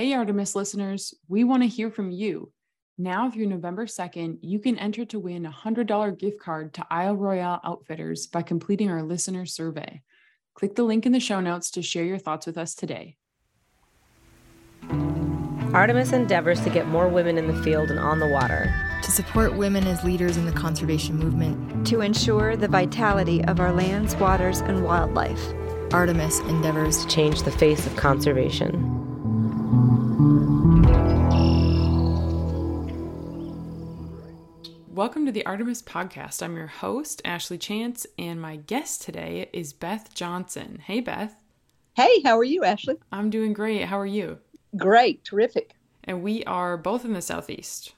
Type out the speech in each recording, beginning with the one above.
Hey, Artemis listeners, we want to hear from you. Now through November 2nd, you can enter to win a $100 gift card to Isle Royale Outfitters by completing our listener survey. Click the link in the show notes to share your thoughts with us today. Artemis endeavors to get more women in the field and on the water, to support women as leaders in the conservation movement, to ensure the vitality of our lands, waters, and wildlife. Artemis endeavors to change the face of conservation. Welcome to the Artemis Podcast. I'm your host, Ashley Chance, and my guest today is Beth Johnson. Hey, Beth. Hey, how are you, Ashley? I'm doing great. How are you? Great, terrific. And we are both in the Southeast.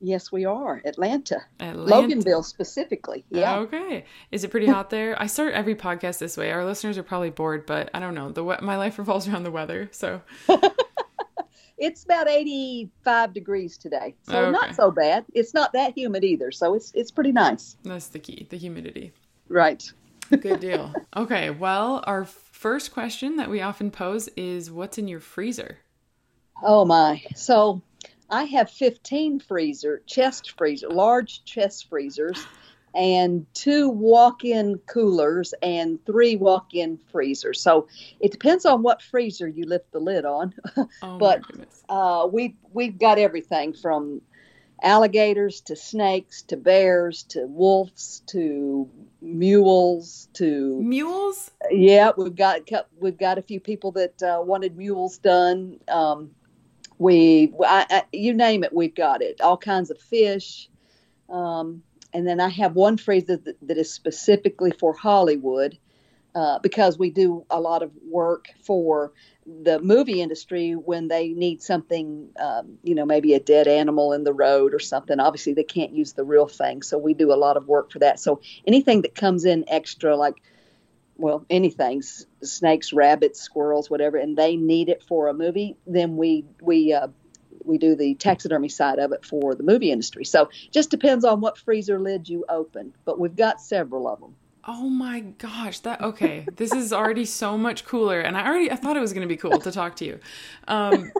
Yes, we are. Atlanta. Atlanta. Loganville specifically. Yeah. Okay. Is it pretty hot there? I start every podcast this way. Our listeners are probably bored, but I don't know. The my life revolves around the weather, so It's about 85 degrees today. So oh, Okay. not so bad. It's not that humid either, so it's it's pretty nice. that's the key, the humidity. Right. Good deal. okay, well, our first question that we often pose is what's in your freezer? Oh my. So I have 15 freezer, chest freezer, large chest freezers and two walk-in coolers and three walk-in freezers. So it depends on what freezer you lift the lid on. Oh But-. Uh, we we've got everything from alligators to snakes to bears to wolves to mules to Mules? yeah we've got we've got a few people that uh, wanted mules done um, we I, I, you name it we've got it all kinds of fish um, and then I have one phrase that, that is specifically for Hollywood uh, because we do a lot of work for the movie industry when they need something, um, you know, maybe a dead animal in the road or something. Obviously, they can't use the real thing, so we do a lot of work for that. So anything that comes in extra, like well, anything, snakes, rabbits, squirrels, whatever, and they need it for a movie, then we we uh, we do the taxidermy side of it for the movie industry. So just depends on what freezer lid you open, but we've got several of them. Oh my gosh, that okay. This is already so much cooler and I already I thought it was going to be cool to talk to you. Um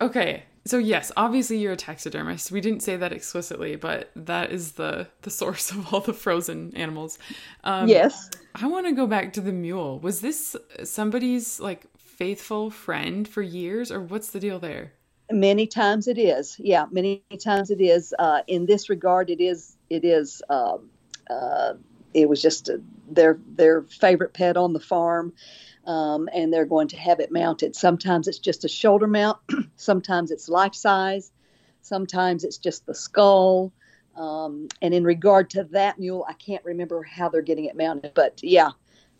okay. So yes, obviously you're a taxidermist. We didn't say that explicitly, but that is the the source of all the frozen animals. Um yes. I want to go back to the mule. Was this somebody's like faithful friend for years or what's the deal there? Many times it is. Yeah, many times it is. Uh, in this regard, it is. It is. Um, uh, it was just a, their their favorite pet on the farm, um, and they're going to have it mounted. Sometimes it's just a shoulder mount. sometimes it's life size. Sometimes it's just the skull. Um, and in regard to that mule, I can't remember how they're getting it mounted, but yeah,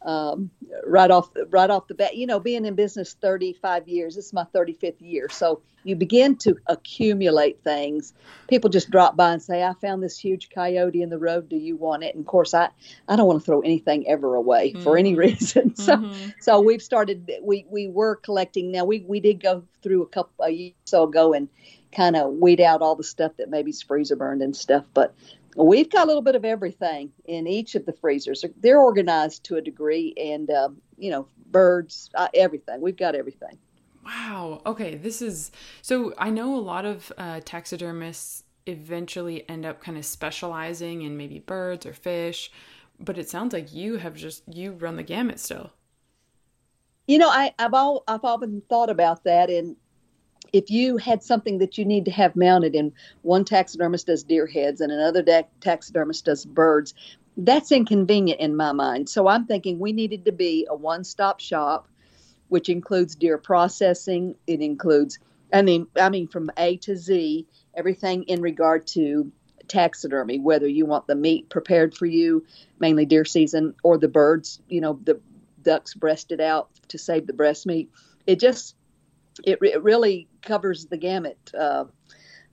um, right off right off the bat, you know, being in business 35 years, this is my 35th year, so you begin to accumulate things. People just drop by and say, "I found this huge coyote in the road. Do you want it?" And of course, I I don't want to throw anything ever away for any Mhm. reason. So Mhm. so we've started. We we were collecting. Now we we did go through a couple a year so ago and kind of weed out all the stuff that maybe freezer burned and stuff, but. We've got a little bit of everything in each of the freezers. They're organized to a degree, and um, you know, birds, uh, everything. We've got everything. Wow. Okay. This is so. I know a lot of uh, taxidermists eventually end up kind of specializing in maybe birds or fish, but it sounds like you have just you run the gamut still. You know, I, I've all I've often thought about that, and if you had something that you need to have mounted, and one taxidermist does deer heads, and another da- taxidermist does birds, that's inconvenient in my mind. So I'm thinking we needed to be a one-stop shop, which includes deer processing. It includes, I mean, I mean from A to Z, everything in regard to taxidermy. Whether you want the meat prepared for you, mainly deer season, or the birds, you know, the ducks breasted out to save the breast meat. It just it, it really covers the gamut uh,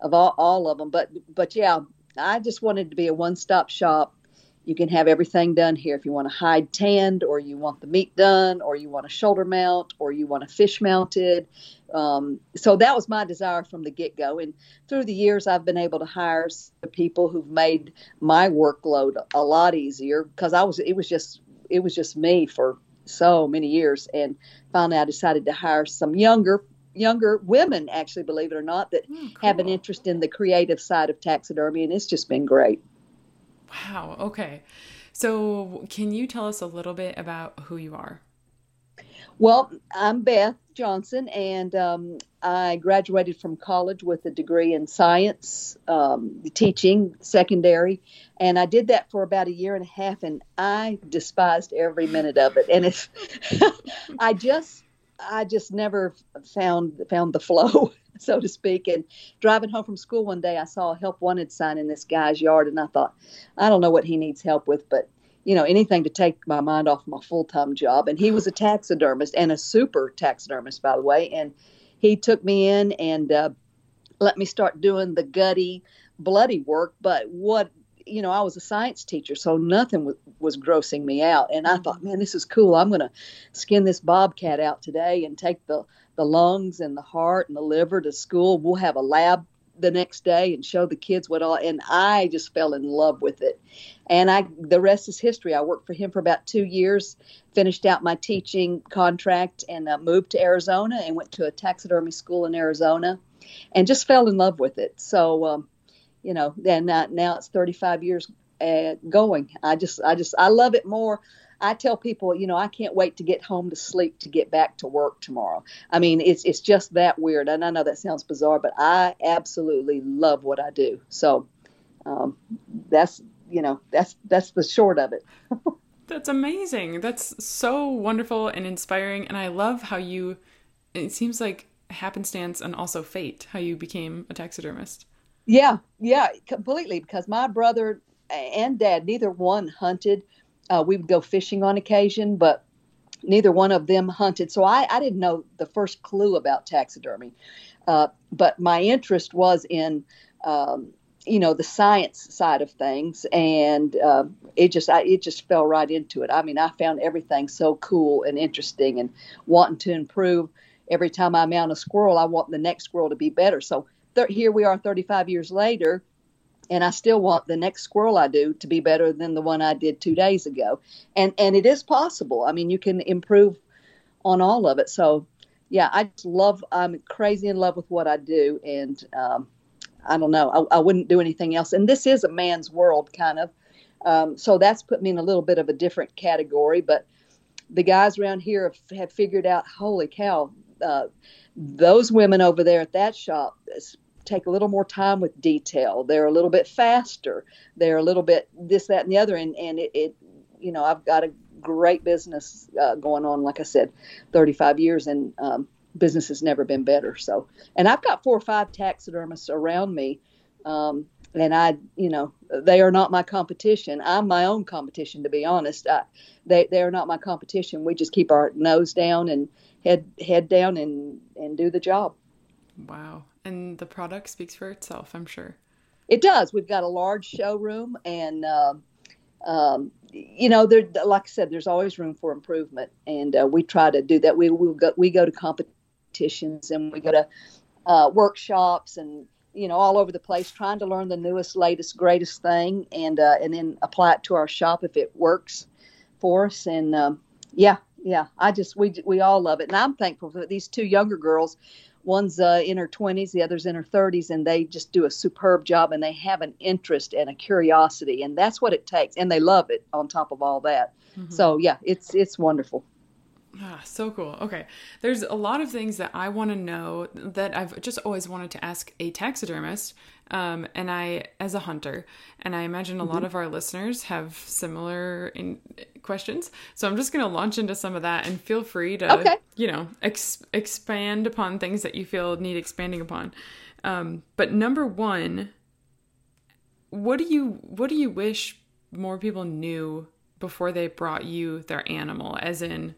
of all, all of them. But but yeah, I just wanted to be a one stop shop. You can have everything done here if you want to hide tanned, or you want the meat done, or you want a shoulder mount, or you want a fish mounted. Um, so that was my desire from the get go. And through the years, I've been able to hire people who've made my workload a lot easier because I was it was just it was just me for so many years. And finally, I decided to hire some younger younger women, actually, believe it or not, that Oh, have an interest in the creative side of taxidermy, and it's just been great. Wow. Okay. So, can you tell us a little bit about who you are? Well, I'm Beth Johnson, and um, I graduated from college with a degree in science, um, teaching, secondary, and I did that for about a year and a half, and I despised every minute of it. And it's, I just, I just never found found the flow, so to speak. And driving home from school one day, I saw a help wanted sign in this guy's yard, and I thought, I don't know what he needs help with, but you know, anything to take my mind off my full time job. And he was a taxidermist and a super taxidermist, by the way. And he took me in and uh, let me start doing the gutty, bloody work. But what, you know, I was a science teacher, so nothing was, was grossing me out. And I thought, man, this is cool. I'm going to skin this bobcat out today and take the, the lungs and the heart and the liver to school. We'll have a lab the next day and show the kids what all and I just fell in love with it. And I the rest is history. I worked for him for about 2 years, finished out my teaching contract and uh, moved to Arizona and went to a taxidermy school in Arizona and just fell in love with it. So um, you know, then uh, now it's 35 years uh, going. I just I just I love it more. I tell people, you know, I can't wait to get home to sleep to get back to work tomorrow. I mean, it's it's just that weird, and I know that sounds bizarre, but I absolutely love what I do. So um, that's you know that's that's the short of it. That's amazing. That's so wonderful and inspiring. And I love how you, it seems like happenstance and also fate, how you became a taxidermist. Yeah, yeah, completely. Because my brother and dad, neither one hunted. Uh, we would go fishing on occasion, but neither one of them hunted. So I, I didn't know the first clue about taxidermy. Uh, but my interest was in, um, you know, the science side of things, and uh, it just I, it just fell right into it. I mean, I found everything so cool and interesting, and wanting to improve. Every time I mount a squirrel, I want the next squirrel to be better. So th- here we are, 35 years later, and I still want the next squirrel I do to be better than the one I did two days ago. And and it is possible. I mean, you can improve on all of it. So yeah, I just love. I'm crazy in love with what I do, and um, I don't know. I, I wouldn't do anything else. And this is a man's world, kind of. Um, so that's put me in a little bit of a different category. But the guys around here have, have figured out, holy cow, uh, those women over there at that shop take a little more time with detail. They're a little bit faster. They're a little bit this, that, and the other. And, and it, it you know, I've got a great business uh, going on, like I said, 35 years, and um, business has never been better. So, and I've got four or five taxidermists around me. Um, and I, you know, they are not my competition. I'm my own competition, to be honest. I, they they are not my competition. We just keep our nose down and head head down and and do the job. Wow. And the product speaks for itself, I'm sure. It does. We've got a large showroom, and um, um, you know, there, like I said, there's always room for improvement, and uh, we try to do that. We we go we go to competitions and we go to uh, workshops and you know all over the place, trying to learn the newest, latest, greatest thing, and uh, and then apply it to our shop if it works for us. And um, yeah, yeah, I just we we all love it, and I'm thankful for these two younger girls. One's uh, in her 20s the other's in her 30s and they just do a superb job and they have an interest and a curiosity and that's what it takes and they love it on top of all that. Mm-hmm. so yeah it's it's wonderful Ah, so cool. Okay. There's a lot of things that I want to know that I've just always wanted to ask a taxidermist. Um, and I, as a hunter, and I imagine a mm-hmm. lot of our listeners have similar in, questions. So I'm just going to launch into some of that and feel free to, okay. you know, ex- expand upon things that you feel need expanding upon. Um, but number one, what do you, what do you wish more people knew before they brought you their animal as in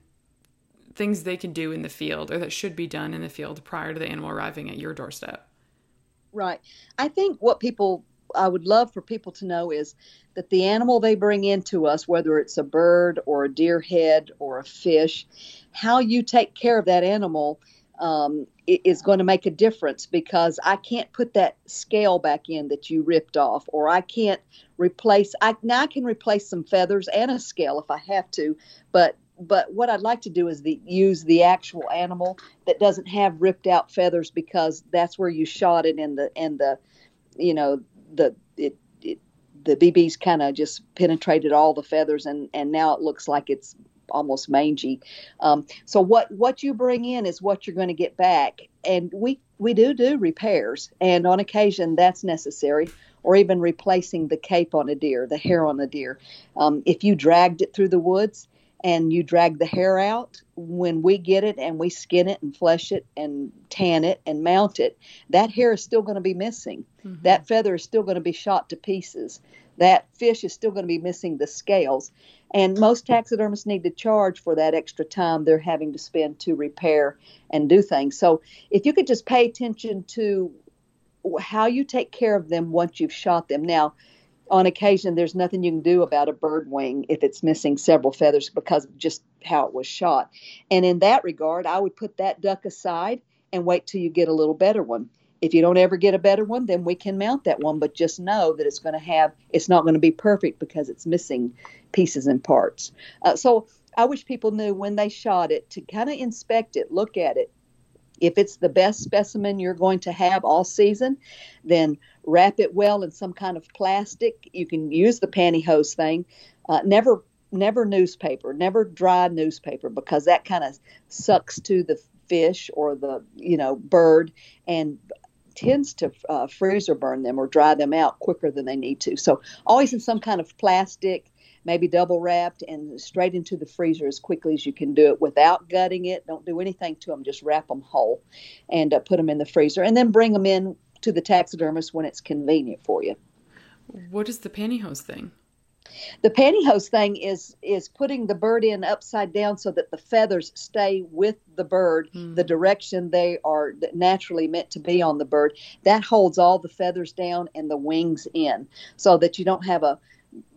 things they can do in the field or that should be done in the field prior to the animal arriving at your doorstep. Right. I think what people I would love for people to know is that the animal they bring into us, whether it's a bird or a deer head or a fish, how you take care of that animal um, is going to make a difference because I can't put that scale back in that you ripped off, or I can't replace. I now I can replace some feathers and a scale if I have to, but but what I'd like to do is the use the actual animal that doesn't have ripped out feathers because that's where you shot it and the and the you know the it, it the BBs kind of just penetrated all the feathers and and now it looks like it's almost mangy. Um, so what what you bring in is what you're going to get back, and we we do do repairs, and on occasion that's necessary, or even replacing the cape on a deer, the hair on a deer. Um, if you dragged it through the woods and you drag the hair out, when we get it and we skin it and flesh it and tan it and mount it, that hair is still going to be missing. Mm-hmm. That feather is still going to be shot to pieces. That fish is still going to be missing the scales. And most taxidermists need to charge for that extra time they're having to spend to repair and do things. So if you could just pay attention to how you take care of them once you've shot them. Now, on occasion, there's nothing you can do about a bird wing if it's missing several feathers because of just how it was shot. And in that regard, I would put that duck aside and wait till you get a little better one. If you don't ever get a better one, then we can mount that one, but just know that it's going to have, it's not going to be perfect because it's missing pieces and parts. Uh, so I wish people knew when they shot it to kind of inspect it, look at it. If it's the best specimen you're going to have all season, then wrap it well in some kind of plastic. You can use the pantyhose thing. Uh, never never newspaper, never dry newspaper because that kind of sucks to the fish or the you know bird and tends to uh, or burn them or dry them out quicker than they need to. So always in some kind of plastic, maybe double wrapped, and straight into the freezer as quickly as you can do it without gutting it. Don't do anything to them. Just wrap them whole and uh, put them in the freezer, and then bring them in to the taxidermist when it's convenient for you. What is the pantyhose thing? The pantyhose thing is is putting the bird in upside down so that the feathers stay with the bird mm. the direction they are naturally meant to be on the bird. That holds all the feathers down and the wings in, so that you don't have a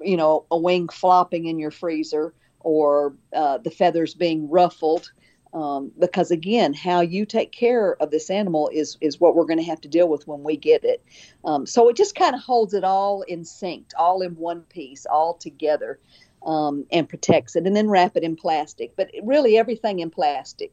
you know a wing flopping in your freezer or uh, the feathers being ruffled um, because again, how you take care of this animal is is what we're going to have to deal with when we get it. Um, so it just kind of holds it all in sync, all in one piece, all together, um, and protects it, and then wrap it in plastic. But really, everything in plastic.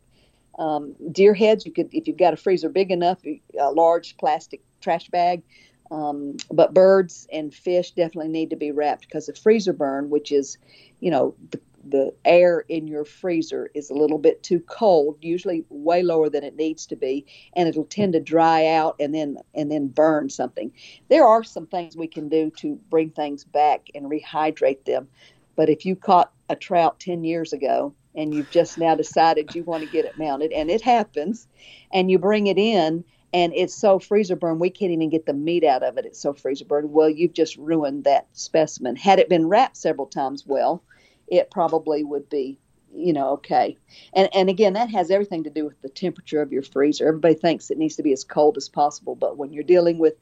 Um, deer heads, you could if you've got a freezer big enough, a large plastic trash bag. Um, but birds and fish definitely need to be wrapped because the freezer burn, which is, you know, the the air in your freezer is a little bit too cold, usually way lower than it needs to be, and it'll tend to dry out and then and then burn something. There are some things we can do to bring things back and rehydrate them. But if you caught a trout 10 years ago and you've just now decided you want to get it mounted and it happens and you bring it in and it's so freezer burn we can't even get the meat out of it. It's so freezer burn. Well you've just ruined that specimen. Had it been wrapped several times well it probably would be you know okay. And and again that has everything to do with the temperature of your freezer. Everybody thinks it needs to be as cold as possible but when you're dealing with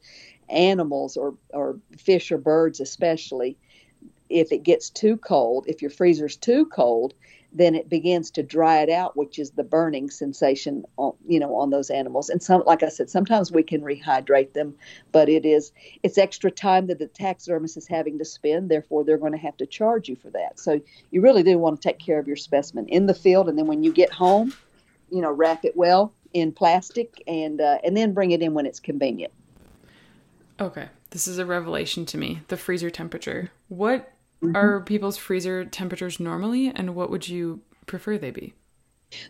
animals or or fish or birds especially if it gets too cold if your freezer's too cold then it begins to dry it out, which is the burning sensation, on, you know, on those animals. And some, like I said, sometimes we can rehydrate them, but it is it's extra time that the taxidermist is having to spend. Therefore, they're going to have to charge you for that. So you really do want to take care of your specimen in the field, and then when you get home, you know, wrap it well in plastic and uh, and then bring it in when it's convenient. Okay, this is a revelation to me. The freezer temperature. What Mm-hmm. Are people's freezer temperatures normally, and what would you prefer they be?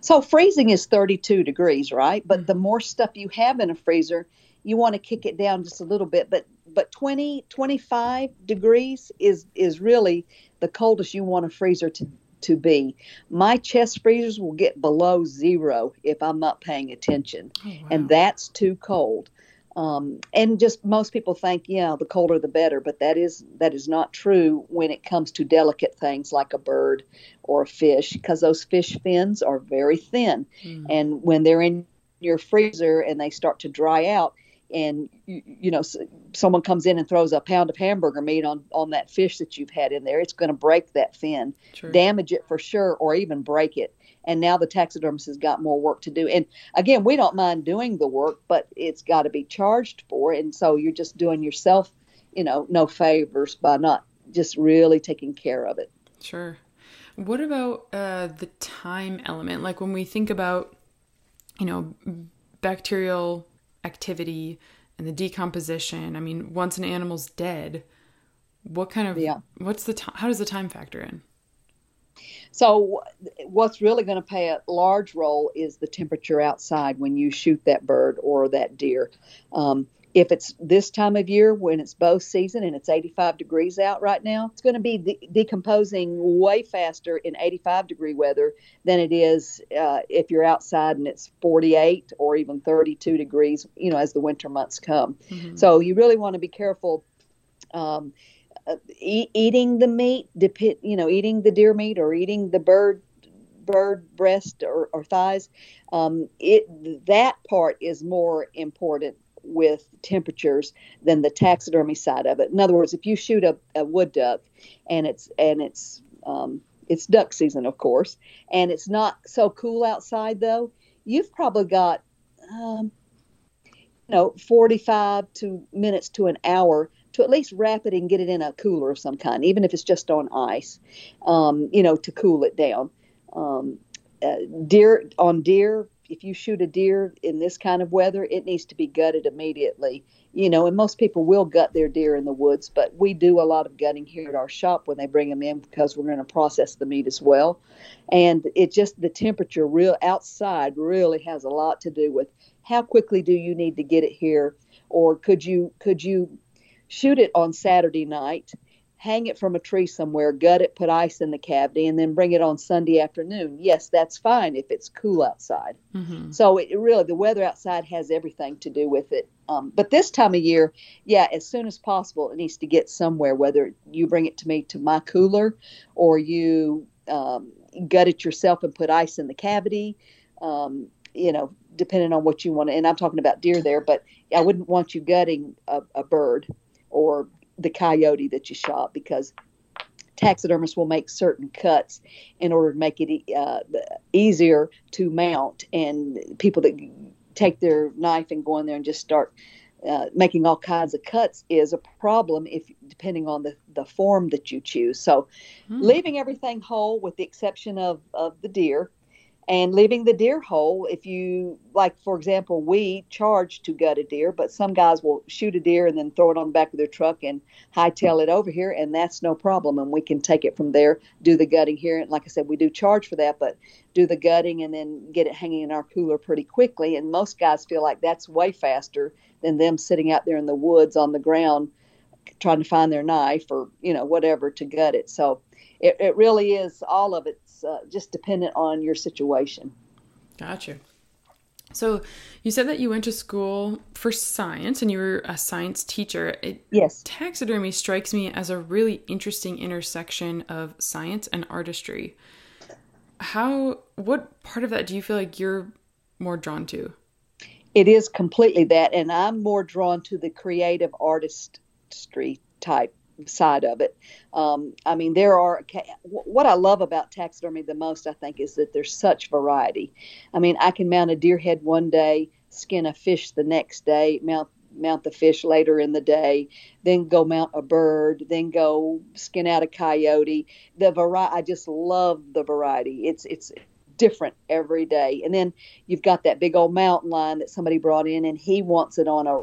So freezing is 32 degrees, right? But the more stuff you have in a freezer, you want to kick it down just a little bit. But but 20 25 degrees is is really the coldest you want a freezer to to be. My chest freezers will get below zero if I'm not paying attention, oh, wow. and that's too cold. Um, and just most people think, yeah, the colder the better, but that is that is not true when it comes to delicate things like a bird or a fish, because those fish fins are very thin, mm. and when they're in your freezer and they start to dry out, and you, you know someone comes in and throws a pound of hamburger meat on on that fish that you've had in there, it's going to break that fin, True. damage it for sure, or even break it and now the taxidermist has got more work to do. And again, we don't mind doing the work, but it's got to be charged for, and so you're just doing yourself, you know, no favors by not just really taking care of it. Sure. What about uh, the time element? Like when we think about, you know, bacterial activity and the decomposition. I mean, once an animal's dead, what kind of Yeah. what's the time? How does the time factor in? So, what's really going to play a large role is the temperature outside when you shoot that bird or that deer. Um, if it's this time of year when it's bow season and it's 85 degrees out right now, it's going to be de- decomposing way faster in 85 degree weather than it is uh, if you're outside and it's 48 or even 32 degrees, you know, as the winter months come. So, you really want to be careful. Um, uh, eat, eating the meat, you know, eating the deer meat or eating the bird bird breast or, or thighs, um, it that part is more important with temperatures than the taxidermy side of it. In other words, if you shoot a, a wood duck and it's and it's um, it's duck season, of course, and it's not so cool outside though, you've probably got um, you know 45 to minutes to an hour to at least wrap it and get it in a cooler of some kind, even if it's just on ice, um, you know, to cool it down. Um, uh, deer on deer, if you shoot a deer in this kind of weather, it needs to be gutted immediately. You know, and most people will gut their deer in the woods, but we do a lot of gutting here at our shop when they bring them in because we're going to process the meat as well. And it just the temperature real outside really has a lot to do with how quickly do you need to get it here, or could you could you shoot it on Saturday night, hang it from a tree somewhere, gut it, put ice in the cavity, and then bring it on Sunday afternoon. Yes, that's fine if it's cool outside. Mm-hmm. So it really, the weather outside has everything to do with it. Um, but this time of year, yeah, as soon as possible, it needs to get somewhere. Whether you bring it to me to my cooler, or you um, gut it yourself and put ice in the cavity. Um, you know, depending on what you want. And I'm talking about deer there, but I wouldn't want you gutting a, a bird or the coyote that you shot because taxidermists will make certain cuts in order to make it uh, easier to mount. And people that take their knife and go in there and just start uh, making all kinds of cuts is a problem if depending on the, the form that you choose. So leaving everything whole with the exception of, of the deer and leaving the deer whole if you like for example we charge to gut a deer but some guys will shoot a deer and then throw it on the back of their truck and hightail it over here and that's no problem and we can take it from there do the gutting here and like i said we do charge for that but do the gutting and then get it hanging in our cooler pretty quickly and most guys feel like that's way faster than them sitting out there in the woods on the ground trying to find their knife or you know whatever to gut it so it, it really is all of it's uh, just dependent on your situation Gotcha. So you said that you went to school for science and you were a science teacher. It, yes taxidermy strikes me as a really interesting intersection of science and artistry. How, what part of that do you feel like you're more drawn to? it is completely that and i'm more drawn to the creative artistry type side of it. Um, i mean there are what i love about taxidermy the most i think is that there's such variety. I mean i can mount a deer head one day skin a fish the next day mount mount the fish later in the day then go mount a bird then go skin out a coyote. The variety i just love the variety. It's it's different every day. And then you've got that big old mountain lion that somebody brought in, and he wants it on a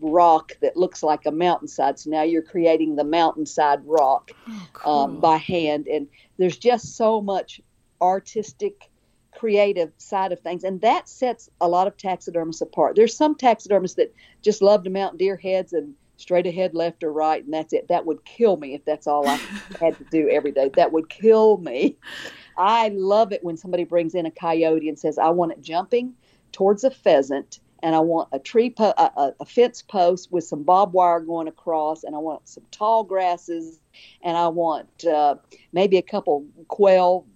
rock that looks like a mountainside. So now you're creating the mountainside rock um, by hand. And there's just so much artistic, creative side of things. And that sets a lot of taxidermists apart. There's some taxidermists that just love to mount deer heads and straight ahead, left or right, and that's it. That would kill me if that's all I had to do every day. That would kill me. I love it when somebody brings in a coyote and says, I want it jumping towards a pheasant and I want a tree, po- a, a fence post with some barbed wire going across, and I want some tall grasses, and I want uh, maybe a couple quail,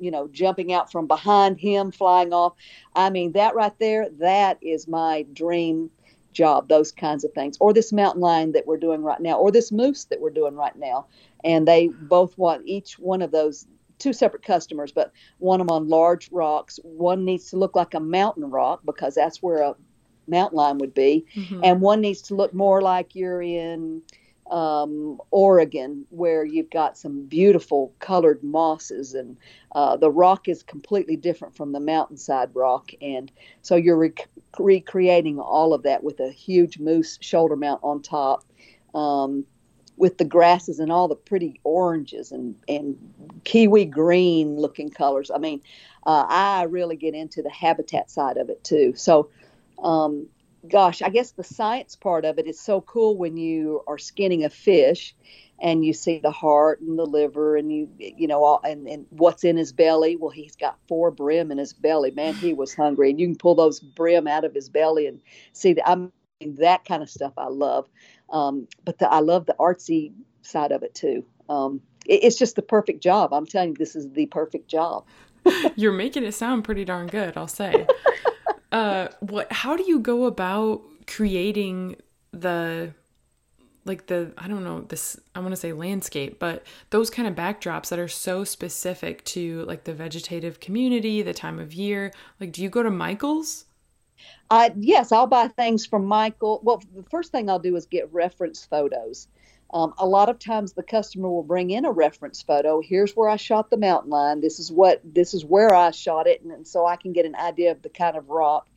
you know, jumping out from behind him, flying off. I mean, that right there, that is my dream job. Those kinds of things, or this mountain lion that we're doing right now, or this moose that we're doing right now, and they both want each one of those two separate customers, but one of them on large rocks. One needs to look like a mountain rock because that's where a mountain lion would be, Mm-hmm. and one needs to look more like you're in um, Oregon, where you've got some beautiful colored mosses, and uh, the rock is completely different from the mountainside rock. And so you're rec- recreating all of that with a huge moose shoulder mount on top. Um, with the grasses and all the pretty oranges and, and kiwi green looking colors. I mean, uh, I really get into the habitat side of it too. So, um, gosh, I guess the science part of it is so cool when you are skinning a fish and you see the heart and the liver and you you know all, and, and what's in his belly well he's got four brim in his belly man he was hungry and you can pull those brim out of his belly and see that i mean that kind of stuff i love um, but the, i love the artsy side of it too. Um, it, it's just the perfect job. I'm telling you this is the perfect job. You're making it sound pretty darn good i'll say. Uh what how do you go about creating the like the i don't know this i want to say landscape but those kind of backdrops that are so specific to like the vegetative community the time of year? Like do you go to michael's yes i'll buy things from michael. Well the first thing i'll do is get reference photos. Um, a lot of times the customer will bring in a reference photo. Here's where i shot the mountain lion. This is what this is where i shot it. And, and so i can get an idea of the kind of rock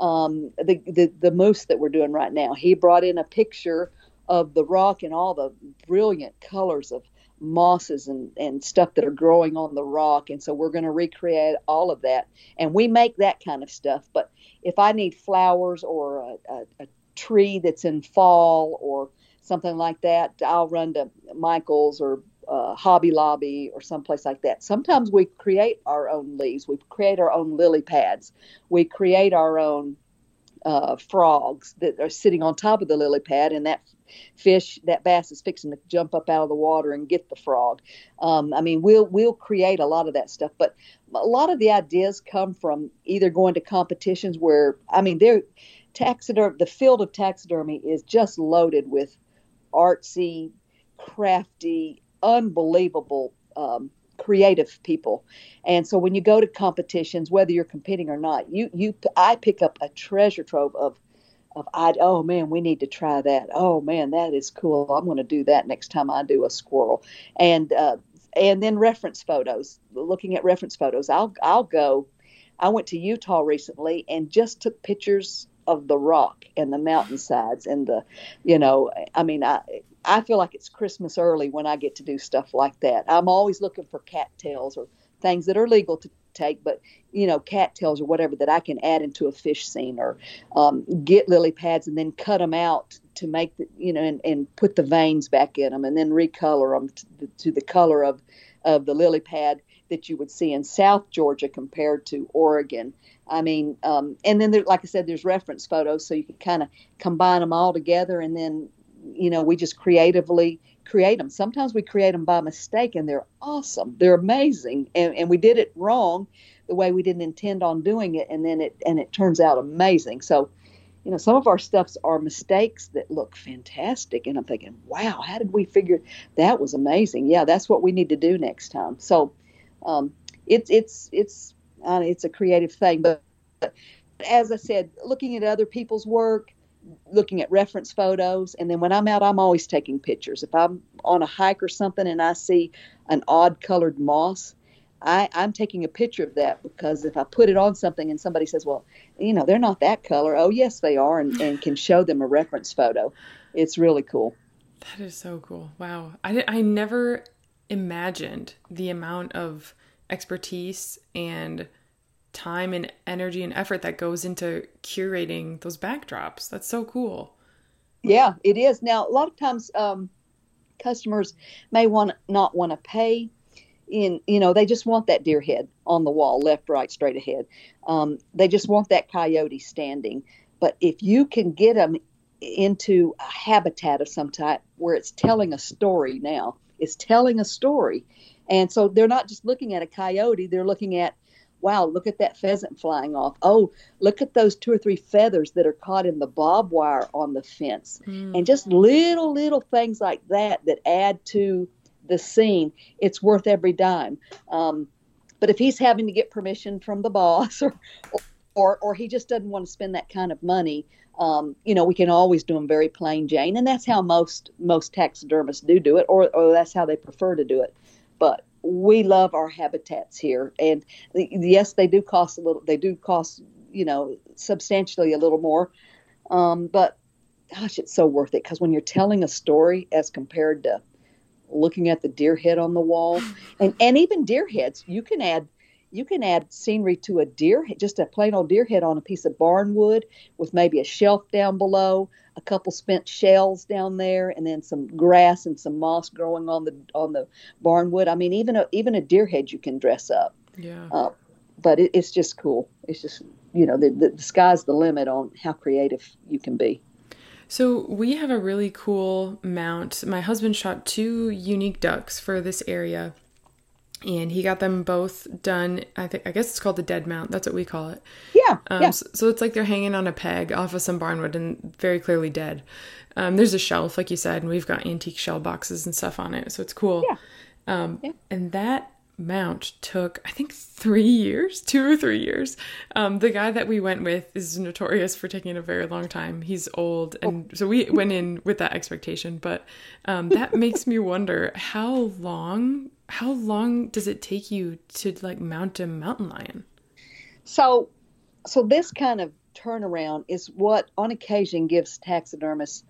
um, the, the the moose that we're doing right now. He brought in a picture of the rock and all the brilliant colors of mosses and, and stuff that are growing on the rock. And so we're going to recreate all of that. And we make that kind of stuff. But if I need flowers or a, a, a tree that's in fall or something like that, I'll run to Michael's or uh, Hobby Lobby or someplace like that. Sometimes we create our own leaves. We create our own lily pads. We create our own uh, frogs that are sitting on top of the lily pad, and that fish, that bass is fixing to jump up out of the water and get the frog. Um, I mean, we'll we'll create a lot of that stuff, but a lot of the ideas come from either going to competitions where I mean, they're taxidermy. The field of taxidermy is just loaded with artsy, crafty, unbelievable. Um, creative people. And so when you go to competitions whether you're competing or not you you i pick up a treasure trove of of I oh man we need to try that. Oh man that is cool. I'm going to do that next time I do a squirrel. And uh, and then reference photos looking at reference photos. I'll I'll go I went to Utah recently and just took pictures of the rock and the mountainsides and the you know I mean I I feel like it's Christmas early when I get to do stuff like that I'm always looking for cattails or things that are legal to take, but you know, cattails or whatever that I can add into a fish scene or um, get lily pads and then cut them out to make the, you know, and, and put the veins back in them and then recolor them to the, to the color of, of the lily pad that you would see in South Georgia compared to Oregon. I mean, um, and then there, like I said, there's reference photos, so you can kind of combine them all together, and then, you know, we just creatively create them. Sometimes we create them by mistake and they're awesome. They're amazing. And, and we did it wrong the way we didn't intend on doing it. And then it, and it turns out amazing. So, you know, some of our stuffs are mistakes that look fantastic. And I'm thinking, wow, how did we figure that was amazing? Yeah, that's what we need to do next time. So, um, it's, it's, it's, it's a creative thing, but, but as I said, looking at other people's work, looking at reference photos and then when i'm out i'm always taking pictures. If i'm on a hike or something and i see an odd colored moss I, i'm taking a picture of that because if i put it on something and somebody says well you know they're not that color oh yes they are and, and can show them a reference photo. It's really cool. That is so cool. Wow. I, I never imagined the amount of expertise and time and energy and effort that goes into curating those backdrops. That's so cool. Yeah, it is. Now, a lot of times um, customers may want not want to pay in, you know, they just want that deer head on the wall, left, right, straight ahead. Um, they just want that coyote standing. But if you can get them into a habitat of some type where it's telling a story now, it's telling a story. And so they're not just looking at a coyote, they're looking at wow, look at that pheasant flying off. Oh, look at those two or three feathers that are caught in the bob wire on the fence. Mm. And just little, little things like that that add to the scene. It's worth every dime. Um, but if he's having to get permission from the boss or, or or he just doesn't want to spend that kind of money. Um, you know, we can always do them very plain Jane, and that's how most most taxidermists do do it, or or that's how they prefer to do it. But we love our habitats here, and yes, they do cost a little. They do cost you know substantially a little more, um, but gosh, it's so worth it because when you're telling a story as compared to looking at the deer head on the wall, and and even deer heads, you can add you can add scenery to a deer just a plain old deer head on a piece of barn wood with maybe a shelf down below a couple spent shells down there and then some grass and some moss growing on the on the barn wood. i mean even a even a deer head you can dress up. Yeah. Uh, but it, it's just cool. It's just you know the, the, the sky's the limit on how creative you can be. So we have a really cool mount. My husband shot two unique ducks for this area and he got them both done. I think I guess it's called the dead mount. That's what we call it. Yeah. Um, yeah. So, so, it's like they're hanging on a peg off of some barnwood and very clearly dead. Um, there's a shelf, like you said, and we've got antique shell boxes and stuff on it, so it's cool. Yeah. Um, yeah. And that mount took I think three years, two or three years. Um, the guy that we went with is notorious for taking a very long time. He's old, and so we went in with that expectation. But um, that makes me wonder how long how long does it take you to like mount a mountain lion? So, so this kind of turnaround is what on occasion gives taxidermists,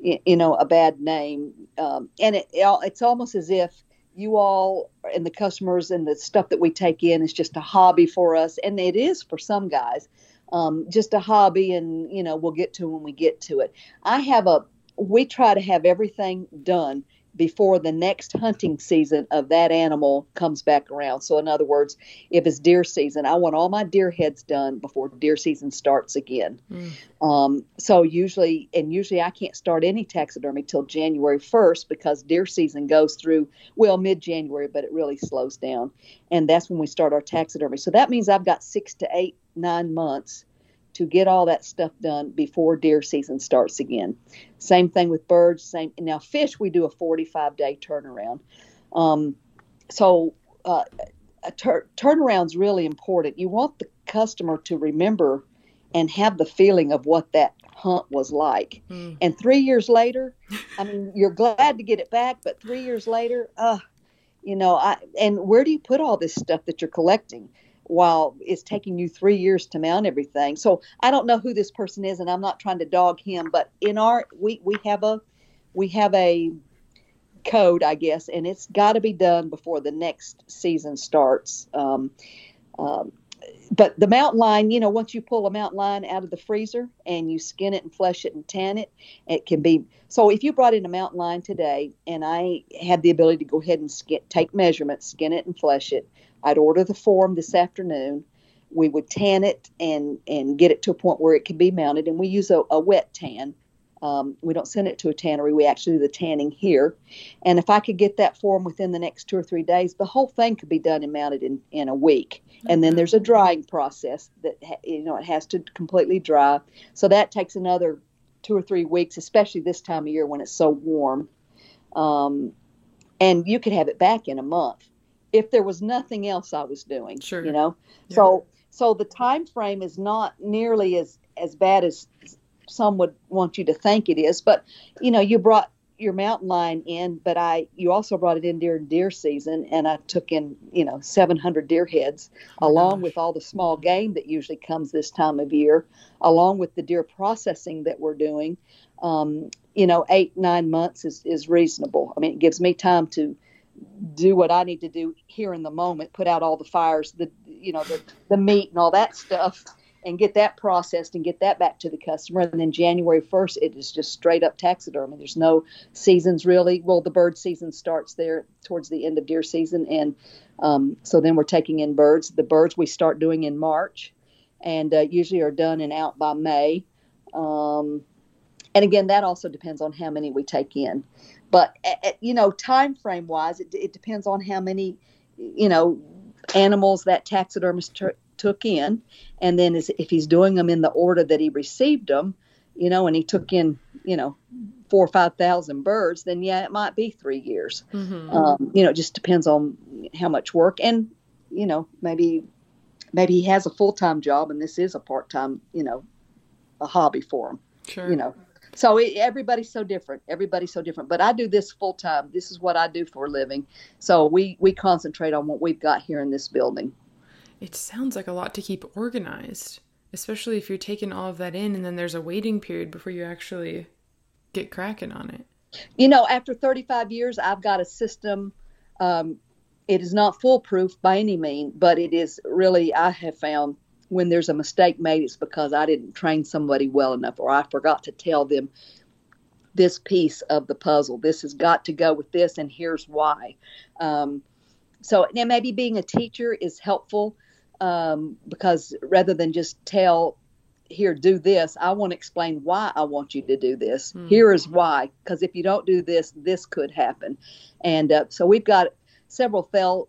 you know, a bad name, um, and it it's almost as if you all and the customers and the stuff that we take in is just a hobby for us, and it is for some guys, um, just a hobby, and you know we'll get to when we get to it. I have a we try to have everything done before the next hunting season of that animal comes back around. So, in other words, if it's deer season, I want all my deer heads done before deer season starts again. Mm. Um, so, usually, and usually I can't start any taxidermy till January 1st because deer season goes through, well, mid January, but it really slows down. And that's when we start our taxidermy. So, that means I've got six to eight, nine months to get all that stuff done before deer season starts again. Same thing with birds. Same now fish. We do a 45 day turnaround. Um, so uh, a tur- turnaround's really important. You want the customer to remember and have the feeling of what that hunt was like. Mm. And three years later, I mean, you're glad to get it back, but three years later, uh, you know, I and where do you put all this stuff that you're collecting? While it's taking you three years to mount everything. So I don't know who this person is, and I'm not trying to dog him, but in our we we have a we have a code, I guess, and it's got to be done before the next season starts. Um, um, but the mountain lion, you know, once you pull a mountain lion out of the freezer and you skin it and flesh it and tan it, it can be. So if you brought in a mountain lion today, and I had the ability to go ahead and skin, take measurements, skin it and flesh it, I'd order the form this afternoon. We would tan it and and get it to a point where it can be mounted, and we use a, a wet tan. Um, we don't send it to a tannery. We actually do the tanning here. And if I could get that form within the next two or three days, the whole thing could be done and mounted in, in a week. And then there's a drying process that, you know, it has to completely dry. So that takes another two or three weeks, especially this time of year when it's so warm. Um, and you could have it back in a month if there was nothing else I was doing. Sure. You know, yeah. so so the time frame is not nearly as as bad as some would want you to think it is. But you know, you brought your mountain lion in, but I you also brought it in during deer season, and I took in you know 700 deer heads, oh along gosh. with all the small game that usually comes this time of year, along with the deer processing that we're doing. Um, you know, eight nine months is is reasonable. I mean, it gives me time to do what I need to do here in the moment, put out all the fires, the you know the the meat and all that stuff, and get that processed and get that back to the customer. And then January first, it is just straight up taxidermy. There's no seasons really. Well, the bird season starts there towards the end of deer season, and um, so then we're taking in birds. The birds we start doing in March, and uh, usually are done and out by May. Um, and again, that also depends on how many we take in. But you know, time frame wise, it, it depends on how many you know animals that taxidermist took in, and then is, if he's doing them in the order that he received them, you know, and he took in you know four or five thousand birds, then yeah, it might be three years. Mm-hmm. Um, you know, it just depends on how much work and you know maybe maybe he has a full time job and this is a part time, you know, a hobby for him. Sure. You know, so it, everybody's so different. Everybody's so different. But I do this full time. This is what I do for a living. So we we concentrate on what we've got here in this building. It sounds like a lot to keep organized, especially if you're taking all of that in and then there's a waiting period before you actually get cracking on it. You know, after 35 years, I've got a system. Um, it is not foolproof by any means, but it is really, I have found when there's a mistake made, it's because I didn't train somebody well enough or I forgot to tell them this piece of the puzzle. This has got to go with this, and here's why. Um, so now maybe being a teacher is helpful um, because rather than just tell here do this i want to explain why i want you to do this. Mm. here is why because if you don't do this this could happen. And uh, so we've got several fail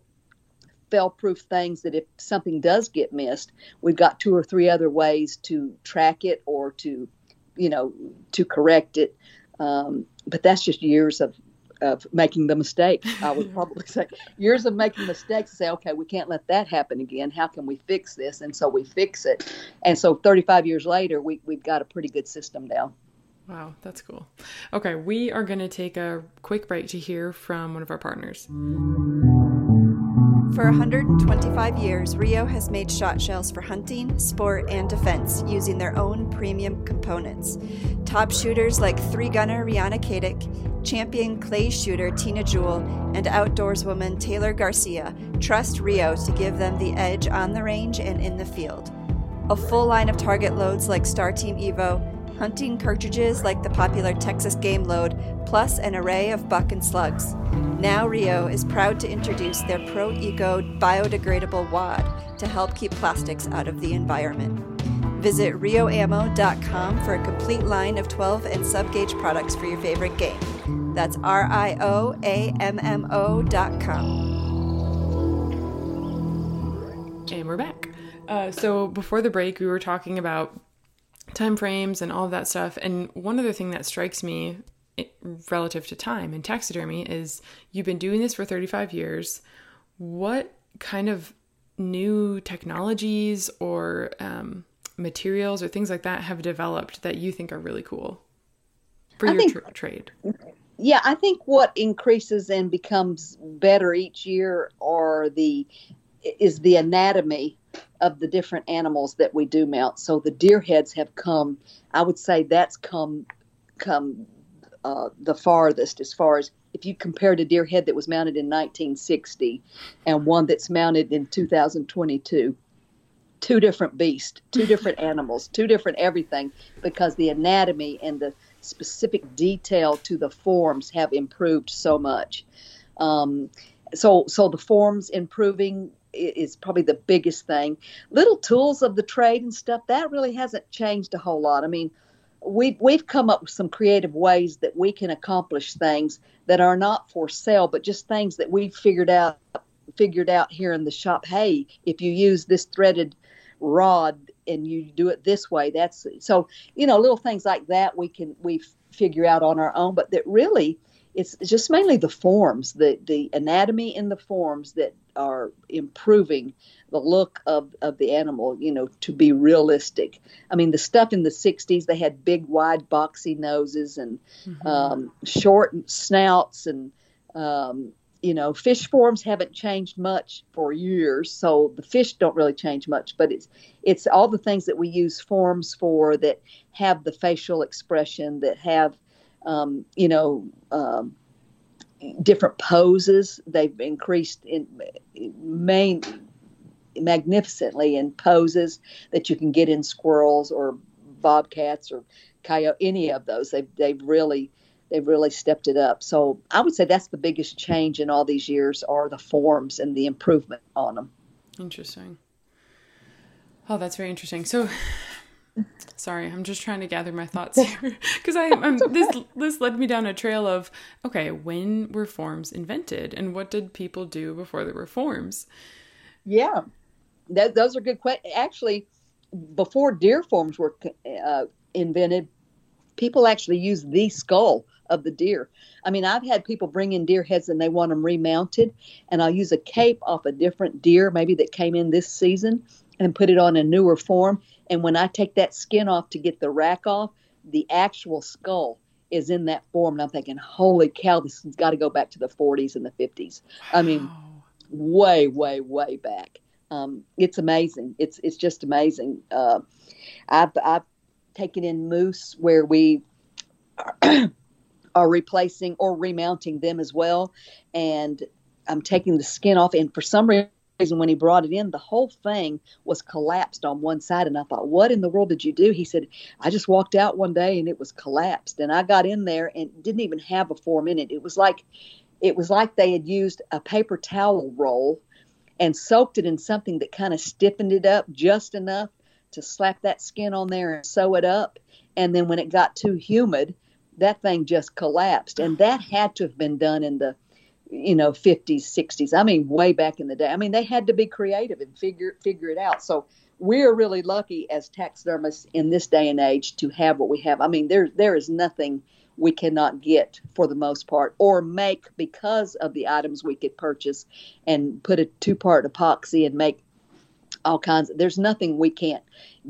fail proof things that if something does get missed we've got two or three other ways to track it or to you know to correct it. Um, but that's just years of of making the mistake. I would probably say years of making mistakes say, okay, we can't let that happen again. How can we fix this? And so we fix it. And so 35 years later, we, we've got a pretty good system now. Wow, that's cool. Okay, we are going to take a quick break to hear from one of our partners. For 125 years, Rio has made shot shells for hunting, sport, and defense using their own premium components. Top shooters like three gunner Rihanna Kadick, champion clay shooter Tina Jewell, and outdoorswoman Taylor Garcia trust Rio to give them the edge on the range and in the field. A full line of target loads like Star Team Evo, hunting cartridges like the popular Texas Game Load, plus an array of buck and slugs. Now Rio is proud to introduce their Pro Eco biodegradable wad to help keep plastics out of the environment. Visit rioammo.com for a complete line of 12 and sub gauge products for your favorite game. That's R I O A M M O.com. And we're back. Uh, so before the break, we were talking about time frames and all of that stuff. And one other thing that strikes me relative to time in taxidermy is you've been doing this for 35 years. What kind of new technologies or um, materials or things like that have developed that you think are really cool for I your think, tra- trade? Yeah, I think what increases and becomes better each year are the is the anatomy of the different animals that we do mount. So the deer heads have come. I would say that's come come uh, the farthest as far as if you compared a deer head that was mounted in 1960 and one that's mounted in 2022 two different beasts, two different animals, two different everything, because the anatomy and the specific detail to the forms have improved so much. Um, so, so the forms improving is probably the biggest thing. Little tools of the trade and stuff that really hasn't changed a whole lot. I mean, we've we've come up with some creative ways that we can accomplish things that are not for sale, but just things that we've figured out figured out here in the shop. Hey, if you use this threaded rod and you do it this way that's so you know little things like that we can we figure out on our own but that really it's just mainly the forms the the anatomy in the forms that are improving the look of, of the animal you know to be realistic i mean the stuff in the 60s they had big wide boxy noses and mm-hmm. um, short snouts and um, you know, fish forms haven't changed much for years, so the fish don't really change much. But it's it's all the things that we use forms for that have the facial expression, that have, um, you know, um, different poses. They've increased in main magnificently in poses that you can get in squirrels or bobcats or coyote, any of those. They've they've really they've really stepped it up. So I would say that's the biggest change in all these years are the forms and the improvement on them. Interesting. Oh, that's very interesting. So, sorry, I'm just trying to gather my thoughts here because I I'm, this this led me down a trail of okay, when were forms invented and what did people do before there were forms? Yeah, that, those are good questions. Actually, before deer forms were uh, invented, people actually used the skull of the deer. I mean, I've had people bring in deer heads and they want them remounted, and I'll use a cape off a different deer, maybe that came in this season, and put it on a newer form. And when I take that skin off to get the rack off, the actual skull is in that form. And I'm thinking, holy cow, this has got to go back to the 40s and the 50s. I mean, way, way, way back. Um, it's amazing. It's it's just amazing. Uh, I've I've taken in moose where we are replacing or remounting them as well, and I'm taking the skin off. And for some reason, when he brought it in, the whole thing was collapsed on one side. And I thought, what in the world did you do? He said, I just walked out one day and it was collapsed. And I got in there and didn't even have a form in it. It was like it was like they had used a paper towel roll and soaked it in something that kind of stiffened it up just enough to slap that skin on there and sew it up. And then when it got too humid, that thing just collapsed. And that had to have been done in the, you know, 50s, 60s. I mean, way back in the day. I mean, they had to be creative and figure figure it out. So we're really lucky as taxidermists in this day and age to have what we have. I mean, there there is nothing we cannot get for the most part or make because of the items we could purchase and put a two part epoxy and make all kinds of, there's nothing we can't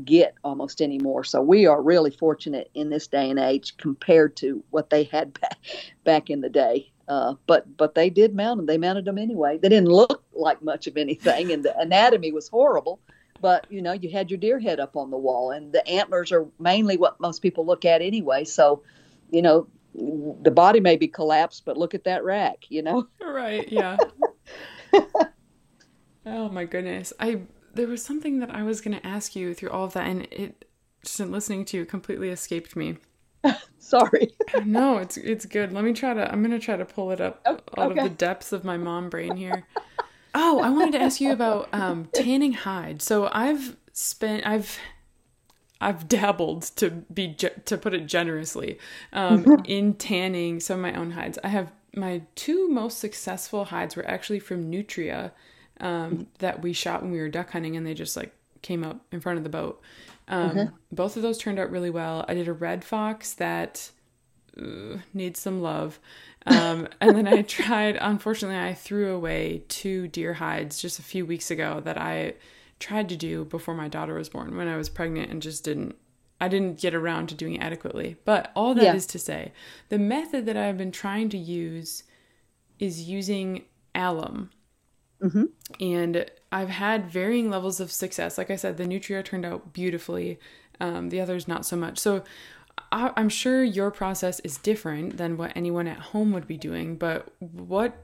get almost anymore so we are really fortunate in this day and age compared to what they had back, back in the day uh, but but they did mount them they mounted them anyway they didn't look like much of anything and the anatomy was horrible but you know you had your deer head up on the wall and the antlers are mainly what most people look at anyway so you know, the body may be collapsed, but look at that rack, you know? Right, yeah. oh my goodness. I there was something that I was going to ask you through all of that and it just in listening to you completely escaped me. Sorry. no, it's it's good. Let me try to I'm going to try to pull it up oh, out okay. of the depths of my mom brain here. oh, I wanted to ask you about um, tanning hide. So I've spent I've I've dabbled to be to put it generously um, in tanning some of my own hides. I have my two most successful hides were actually from Nutria um, that we shot when we were duck hunting, and they just like came up in front of the boat. Um, mm-hmm. Both of those turned out really well. I did a red fox that uh, needs some love. Um, and then I tried, unfortunately, I threw away two deer hides just a few weeks ago that I tried to do before my daughter was born when I was pregnant and just didn't I didn't get around to doing it adequately. But all that yeah. is to say, the method that I've been trying to use is using alum. Mm-hmm. And I've had varying levels of success. Like I said, the Nutria turned out beautifully, um, the others not so much. So I, I'm sure your process is different than what anyone at home would be doing. But what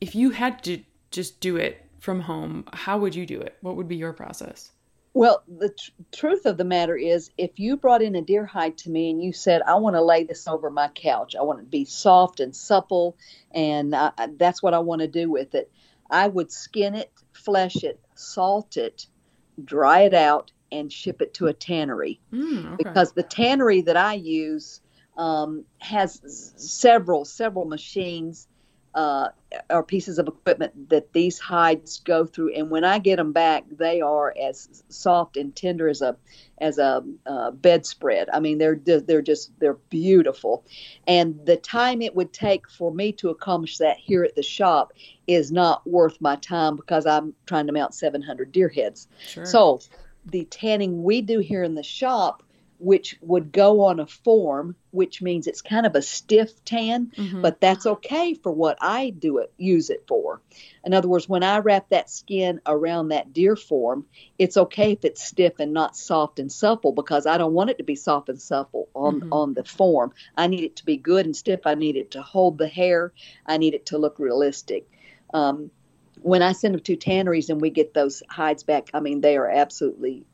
if you had to just do it from home, how would you do it? What would be your process? Well, the tr- truth of the matter is, if you brought in a deer hide to me and you said, I want to lay this over my couch, I want it to be soft and supple, and I, that's what I want to do with it, I would skin it, flesh it, salt it, dry it out, and ship it to a tannery. Mm, okay. Because the tannery that I use um, has several, several machines uh, are pieces of equipment that these hides go through, and when I get them back, they are as soft and tender as a as a uh, bedspread. I mean, they're they're just they're beautiful, and the time it would take for me to accomplish that here at the shop is not worth my time because I'm trying to mount 700 deer heads. Sure. So, the tanning we do here in the shop which would go on a form, which means it's kind of a stiff tan, mm-hmm. but that's okay for what I do it use it for. In other words, when I wrap that skin around that deer form, it's okay if it's stiff and not soft and supple because I don't want it to be soft and supple on mm-hmm. on the form. I need it to be good and stiff. I need it to hold the hair. I need it to look realistic. Um, when I send them to tanneries and we get those hides back, I mean they are absolutely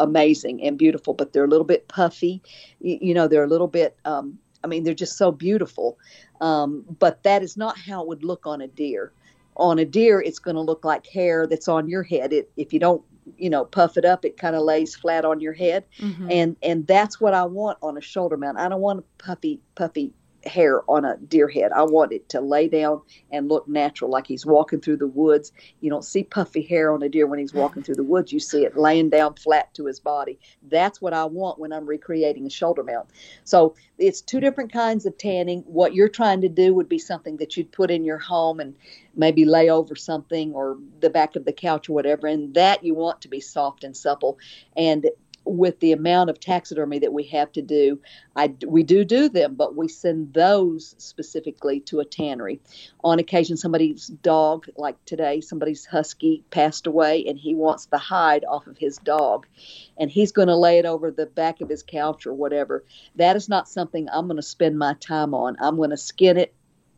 amazing and beautiful, but they're a little bit puffy. You, you know, they're a little bit, um, I mean, they're just so beautiful. Um, but that is not how it would look on a deer. On a deer, it's going to look like hair that's on your head. It, if you don't, you know, puff it up, it kind of lays flat on your head, mm-hmm. and and that's what I want on a shoulder mount. I don't want a puffy, puffy hair on a deer head. I want it to lay down and look natural, like he's walking through the woods. You don't see puffy hair on a deer when he's walking through the woods. You see it laying down flat to his body. That's what I want when I'm recreating a shoulder mount. So it's two different kinds of tanning. What you're trying to do would be something that you'd put in your home and maybe lay over something or the back of the couch or whatever. And that you want to be soft and supple. And with the amount of taxidermy that we have to do, I, we do do them, but we send those specifically to a tannery. On occasion, somebody's dog, like today, somebody's husky passed away and he wants the hide off of his dog and he's going to lay it over the back of his couch or whatever. That is not something I'm going to spend my time on. I'm going to skin it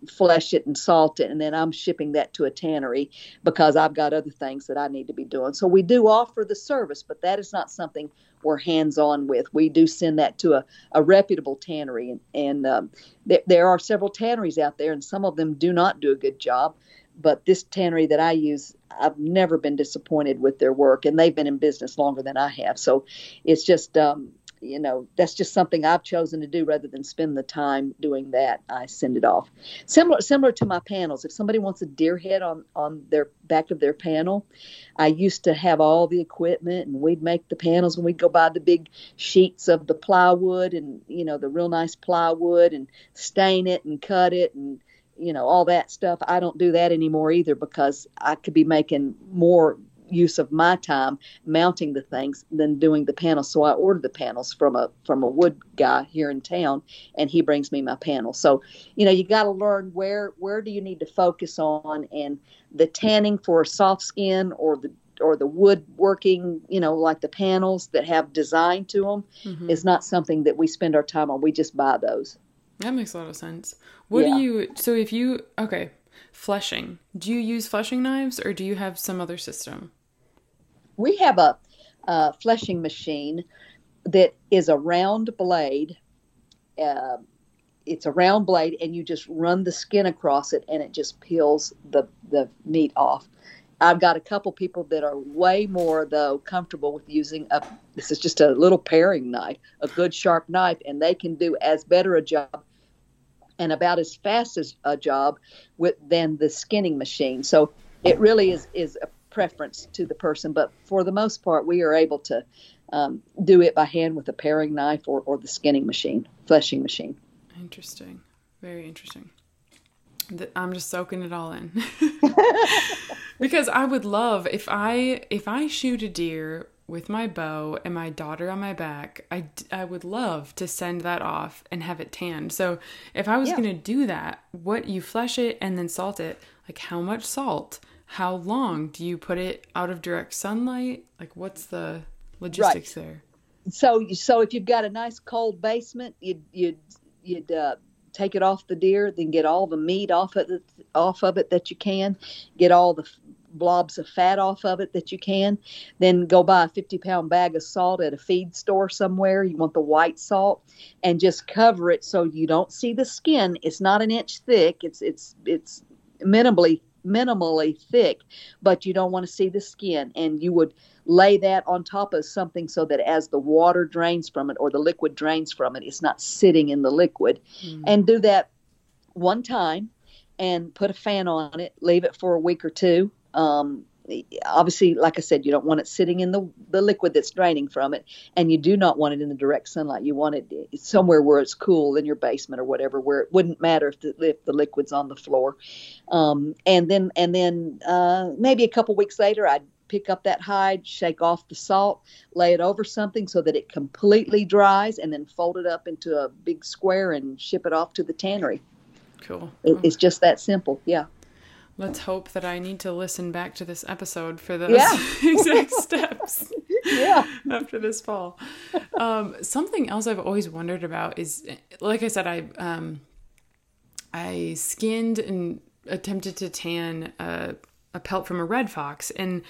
flesh it and salt it and then I'm shipping that to a tannery because I've got other things that I need to be doing. So we do offer the service, but that is not something we're hands on with. We do send that to a, a reputable tannery and, and um, th- there are several tanneries out there and some of them do not do a good job. But this tannery that I use, I've never been disappointed with their work, and they've been in business longer than I have. So it's just um, you know that's just something I've chosen to do rather than spend the time doing that. I send it off. Similar similar to my panels. If somebody wants a deer head on on their back of their panel, I used to have all the equipment and we'd make the panels and we'd go buy the big sheets of the plywood and you know the real nice plywood and stain it and cut it and you know all that stuff. I don't do that anymore either because I could be making more use of my time mounting the things than doing the panels. So I order the panels from a from a wood guy here in town, and he brings me my panels. So you know you got to learn where where do you need to focus on, and the tanning for soft skin or the or the woodworking, you know, like the panels that have design to them, mm-hmm. is not something that we spend our time on. We just buy those. That makes a lot of sense. What yeah. do you? So if you okay, fleshing. Do you use fleshing knives or do you have some other system? We have a, a fleshing machine that is a round blade. Uh, it's a round blade, and you just run the skin across it, and it just peels the the meat off. I've got a couple people that are way more though comfortable with using a. This is just a little paring knife, a good sharp knife, and they can do as better a job and about as fast as a job with than the skinning machine. So it really is is a preference to the person, but for the most part, we are able to um, do it by hand with a paring knife or, or the skinning machine, fleshing machine. Interesting. Very interesting. I'm just soaking it all in. because I would love if I if I shoot a deer with my bow and my daughter on my back, I, I would love to send that off and have it tanned. So if I was yeah. going to do that, what you flesh it and then salt it, like how much salt? How long do you put it out of direct sunlight? Like what's the logistics right. there? So so if you've got a nice cold basement you'd you'd you'd uh, take it off the deer then get all the meat off of it off of it that you can. Get all the blobs of fat off of it that you can. Then go buy a 50 pound bag of salt at a feed store somewhere. You want the white salt. And just cover it so you don't see the skin. It's not an inch thick. It's it's it's minimally minimally thick, but you don't want to see the skin. And you would lay that on top of something so that as the water drains from it or the liquid drains from it, it's not sitting in the liquid. Mm. And do that one time and put a fan on it, leave it for a week or two. Um, obviously, like I said, you don't want it sitting in the, the liquid that's draining from it, and you do not want it in the direct sunlight. You want it somewhere where it's cool in your basement or whatever, where it wouldn't matter if the, if the liquid's on the floor. Um, and then and then uh, maybe a couple weeks later, I'd pick up that hide, shake off the salt, lay it over something so that it completely dries, and then fold it up into a big square and ship it off to the tannery. Cool. It, it's just that simple. Yeah. Let's hope that I need to listen back to this episode for those yeah. exact steps. yeah. After this fall. Um, something else I've always wondered about is, like I said, I um, I skinned and attempted to tan a, a pelt from a red fox, and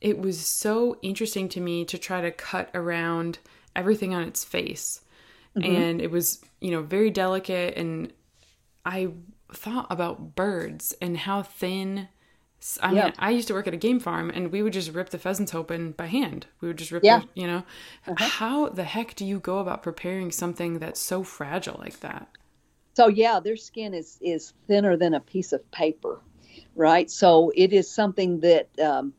it was so interesting to me to try to cut around everything on its face, mm-hmm. and it was you know very delicate, and I thought about birds and how thin. I mean, I used to work at a game farm, and we would just rip the pheasants open by hand. We would just rip, yeah. you know. Uh-huh. How the heck do you go about preparing something that's so fragile like that? so yeah, their skin is is thinner than a piece of paper, right? So it is something that um,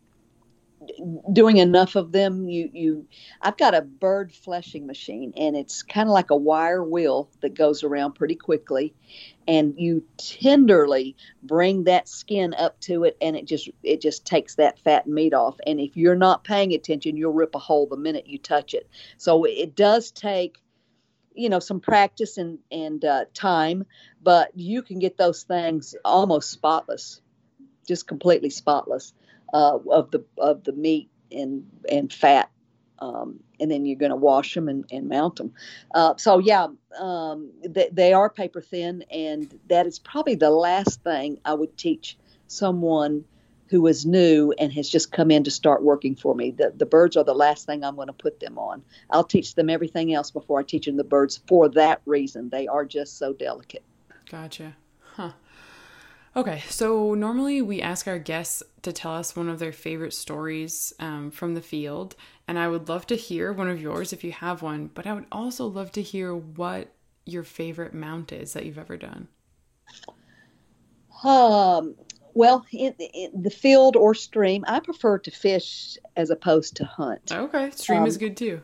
doing enough of them you you i've got a bird fleshing machine and it's kind of like a wire wheel that goes around pretty quickly and you tenderly bring that skin up to it and it just it just takes that fat meat off and if you're not paying attention you'll rip a hole the minute you touch it. So it does take you know some practice and and uh, time but you can get those things almost spotless just completely spotless uh, of the of the meat and and fat, um, and then you're going to wash them and, and mount them. Uh, so yeah, um, they, they are paper thin, and that is probably the last thing I would teach someone who is new and has just come in to start working for me. The, the birds are the last thing I'm going to put them on. I'll teach them everything else before I teach them the birds for that reason. They are just so delicate. Gotcha. Huh. Okay, so normally we ask our guests to tell us one of their favorite stories um, from the field, and I would love to hear one of yours if you have one, but I would also love to hear what your favorite mount is that you've ever done. Um, well, in, in the field or stream, I prefer to fish as opposed to hunt. Okay, stream um, is good too.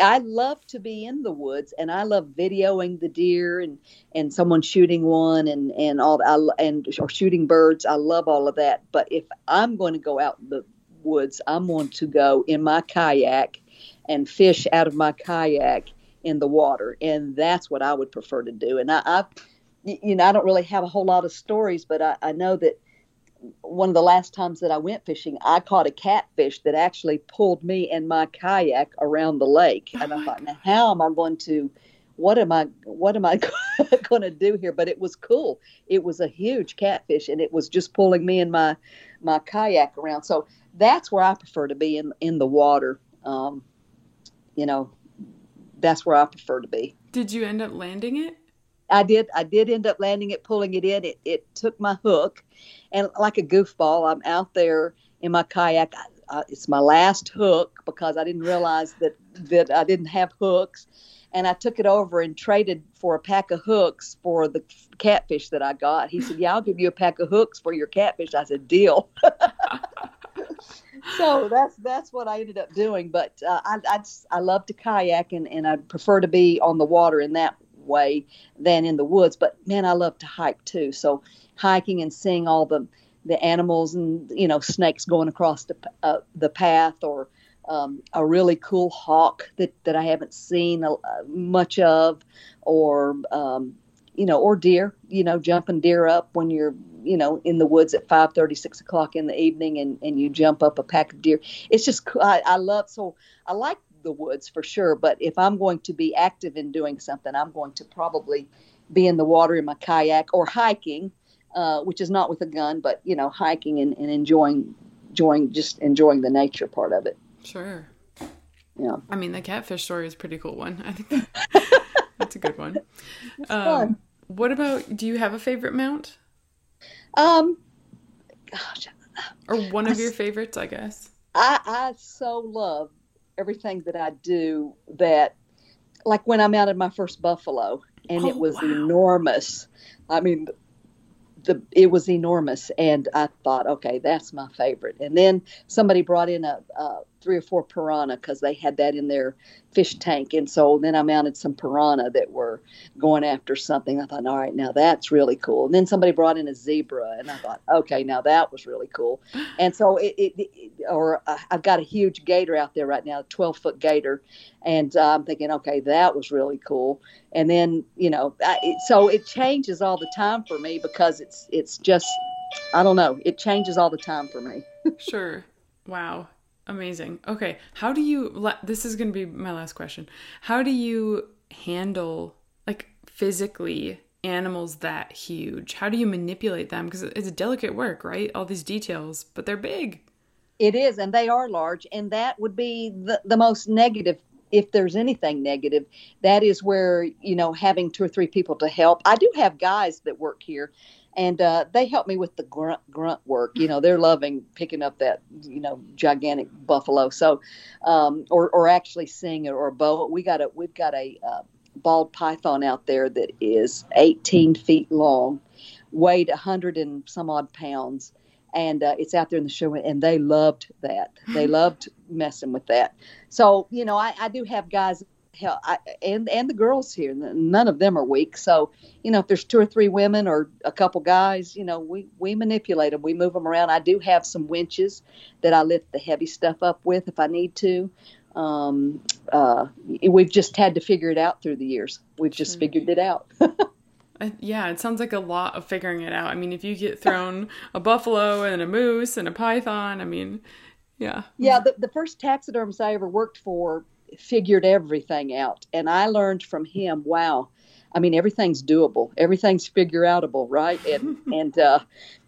I love to be in the woods and I love videoing the deer and and someone shooting one and and all I, and or shooting birds. I love all of that. But if I'm going to go out in the woods, I'm going to go in my kayak and fish out of my kayak in the water, and that's what I would prefer to do. And I, I you know, I don't really have a whole lot of stories, but I, I know that one of the last times that I went fishing, I caught a catfish that actually pulled me and my kayak around the lake. Oh and I thought, now how am I going to, what am I, what am I going to do here? But it was cool. It was a huge catfish, and it was just pulling me and my my kayak around. So that's where I prefer to be in in the water. Um, you know, that's where I prefer to be. Did you end up landing it? I did. I did end up landing it, pulling it in. It it took my hook, and like a goofball, I'm out there in my kayak. I, it's my last hook because I didn't realize that that I didn't have hooks, and I took it over and traded for a pack of hooks for the catfish that I got. He said, "Yeah, I'll give you a pack of hooks for your catfish." I said, "Deal." so that's that's what I ended up doing. But uh, I, I I love to kayak and and I prefer to be on the water in that way than in the woods. But man, I love to hike too. So hiking and seeing all the the animals and you know snakes going across the uh, the path or um, a really cool hawk that, that I haven't seen uh, much of, or um, you know, or deer, you know, jumping deer up when you're you know in the woods at 5 6 o'clock in the evening and, and you jump up a pack of deer it's just I, I love so i like the woods for sure. But if I'm going to be active in doing something, I'm going to probably be in the water in my kayak or hiking, uh, which is not with a gun, but you know, hiking and, and enjoying, enjoying, just enjoying the nature part of it. Sure. Yeah. I mean, the catfish story is a pretty cool one. I think that, that's a good one. Um, fun. What about? Do you have a favorite mount? Um, gosh. Or one of I, your favorites, I guess. I I so love everything that I do that like when I mounted my first buffalo and oh, it was wow. enormous. I mean the it was enormous and I thought okay that's my favorite. And then somebody brought in a, a three or four piranha because they had that in their fish tank. And so then I mounted some piranha that were going after something. I thought, all right, now that's really cool. And then somebody brought in a zebra, and I thought, okay, now that was really cool. And so it, it, it or uh, I've got a huge gator out there right now, 12 foot gator. And uh, I'm thinking, okay, that was really cool. And then, you know, I, it, so it changes all the time for me because it's, it's just, I don't know, it changes all the time for me. sure. Wow. Amazing. Okay. How do you, this is going to be my last question. How do you handle, like, physically animals that huge? How do you manipulate them? Because it's a delicate work, right? All these details, but they're big. It is, and they are large. And that would be the, the most negative if there's anything negative, that is where, you know, having two or three people to help. I do have guys that work here and uh, they help me with the grunt grunt work. You know, they're loving picking up that you know gigantic buffalo. So, um, or or actually seeing it or bow. We got a we've got a uh, bald python out there that is 18 feet long, weighed 100 and some odd pounds, and uh, it's out there in the show, and they loved that. They loved messing with that. So you know, I, I do have guys hell, I, and and the girls here, none of them are weak. So, you know, if there's two or three women or a couple guys, you know, we we manipulate them, we move them around. I do have some winches that I lift the heavy stuff up with if I need to. Um, uh, we've just had to figure it out through the years. We've just sure. figured it out. yeah, it sounds like a lot of figuring it out. I mean, if you get thrown a buffalo and a moose and a python, I mean, yeah. Yeah, the, the first taxidermist I ever worked for figured everything out. And I learned from him, wow, I mean everything's doable, everything's figure outable, right? And and uh,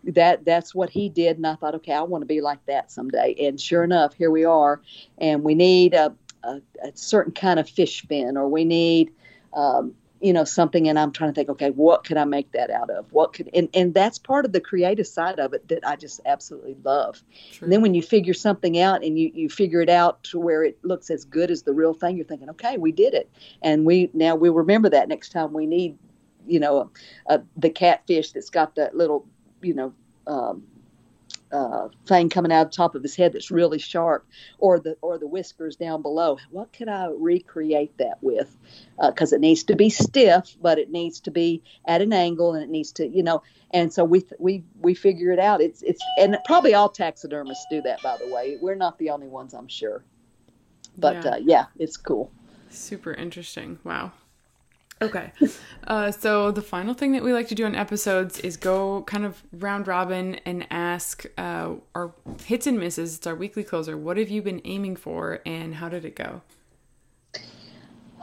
that that's what he did. And I thought, okay, I want to be like that someday. And sure enough, here we are. And we need a, a, a certain kind of fish fin, or we need um, you know something and i'm trying to think okay what could i make that out of? What could and, and that's part of the creative side of it that i just absolutely love. And then when you figure something out and you, you figure it out to where it looks as good as the real thing you're thinking okay we did it. And we now we'll remember that next time we need you know the catfish that's got that little you know um, uh, thing coming out of the top of his head that's really sharp, or the or the whiskers down below. What could I recreate that with? Because uh, it needs to be stiff, but it needs to be at an angle, and it needs to, you know. And so we we we figure it out. It's it's and probably all taxidermists do that. By the way, we're not the only ones, I'm sure. But yeah, uh, yeah it's cool. Super interesting. Wow. Okay. Uh, so the final thing that we like to do on episodes is go kind of round robin and ask uh, our hits and misses. It's our weekly closer. What have you been aiming for, and how did it go?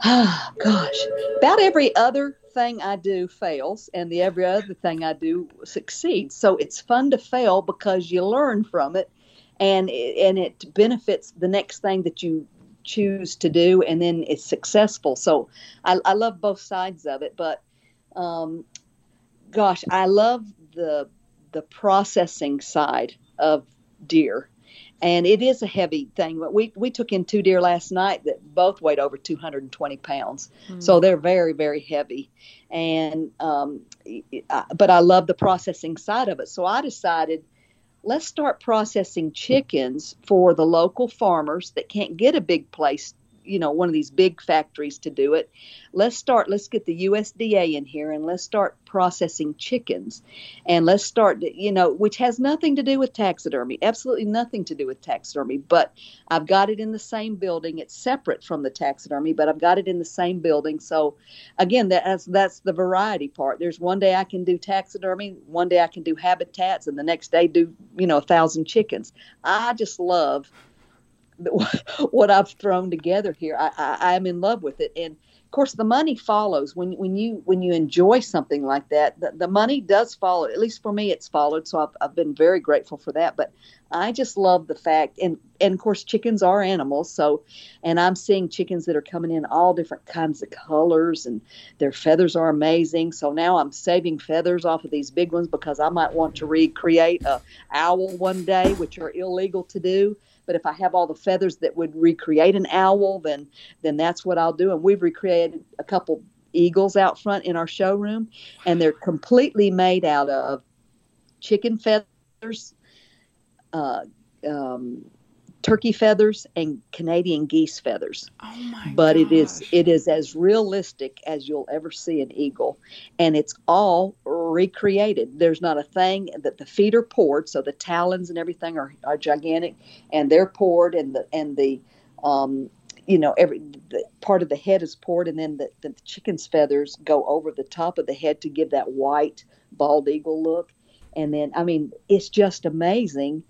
Oh gosh, about every other thing I do fails, and the every other thing I do succeeds. So it's fun to fail because you learn from it, and it, and it benefits the next thing that you choose to do and then it's successful. So i, I love both sides of it but um, gosh i love the the processing side of deer. And it is a heavy thing but we, we took in two deer last night that both weighed over 220 pounds. Mm. so they're very very heavy. And um, but i love the processing side of it. So i decided let's start processing chickens for the local farmers that can't get a big place you know one of these big factories to do it. Let's start let's get the usda in here and let's start processing chickens. And let's start you know which has nothing to do with taxidermy absolutely nothing to do with taxidermy but i've got it in the same building. It's separate from the taxidermy but i've got it in the same building. So again that's that's the variety part. There's one day i can do taxidermy one day i can do habitats and the next day do you know a thousand chickens. I just love what I've thrown together here. I, I I'm in love with it, and of course the money follows when when you when you enjoy something like that. The, the money does follow. At least for me, it's followed. So I've I've been very grateful for that. But I just love the fact, and and of course chickens are animals. So, and I'm seeing chickens that are coming in all different kinds of colors, and their feathers are amazing. So now I'm saving feathers off of these big ones because I might want to recreate a owl one day, which are illegal to do but if I have all the feathers that would recreate an owl, then then that's what I'll do. And we've recreated a couple eagles out front in our showroom, and they're completely made out of chicken feathers, uh, um, turkey feathers and Canadian geese feathers. Oh my But gosh. it is it is as realistic as you'll ever see an eagle and it's all recreated. There's not a thing that the feet are poured so the talons and everything are, are gigantic and they're poured and the and the um, you know every the part of the head is poured and then the, the chicken's feathers go over the top of the head to give that white bald eagle look and then i mean it's just amazing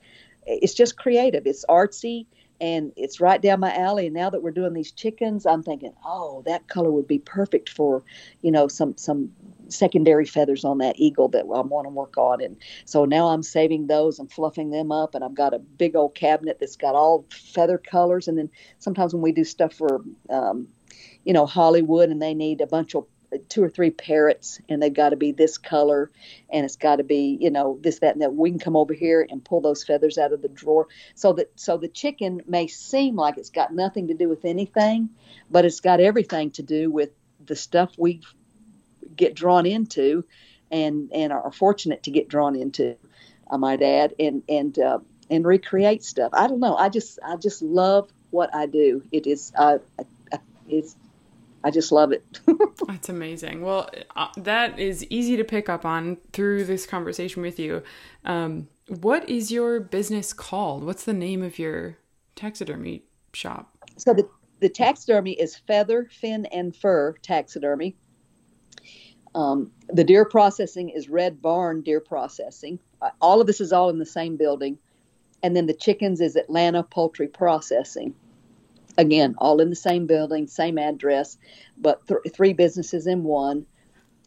it's just creative. It's artsy and it's right down my alley. And now that we're doing these chickens, I'm thinking, oh, that color would be perfect for, you know, some some secondary feathers on that eagle that I want to work on. And so now I'm saving those and fluffing them up. And I've got a big old cabinet that's got all feather colors. And then sometimes when we do stuff for, um, you know, Hollywood and they need a bunch of two or three parrots and they've got to be this color and it's got to be you know this that and that we can come over here and pull those feathers out of the drawer so that so the chicken may seem like it's got nothing to do with anything but it's got everything to do with the stuff we get drawn into, and and are fortunate to get drawn into, I might add, and and uh, and recreate stuff. I don't know. I just I just love what I do. It is uh, it's I just love it. That's amazing. Well, uh, that is easy to pick up on through this conversation with you. Um, what is your business called? What's the name of your taxidermy shop? So the the taxidermy is feather, fin, and fur taxidermy. Um, the deer processing is Red Barn Deer Processing. Uh, all of this is all in the same building, and then the chickens is Atlanta Poultry Processing. Again, all in the same building, same address, but th- three businesses in one.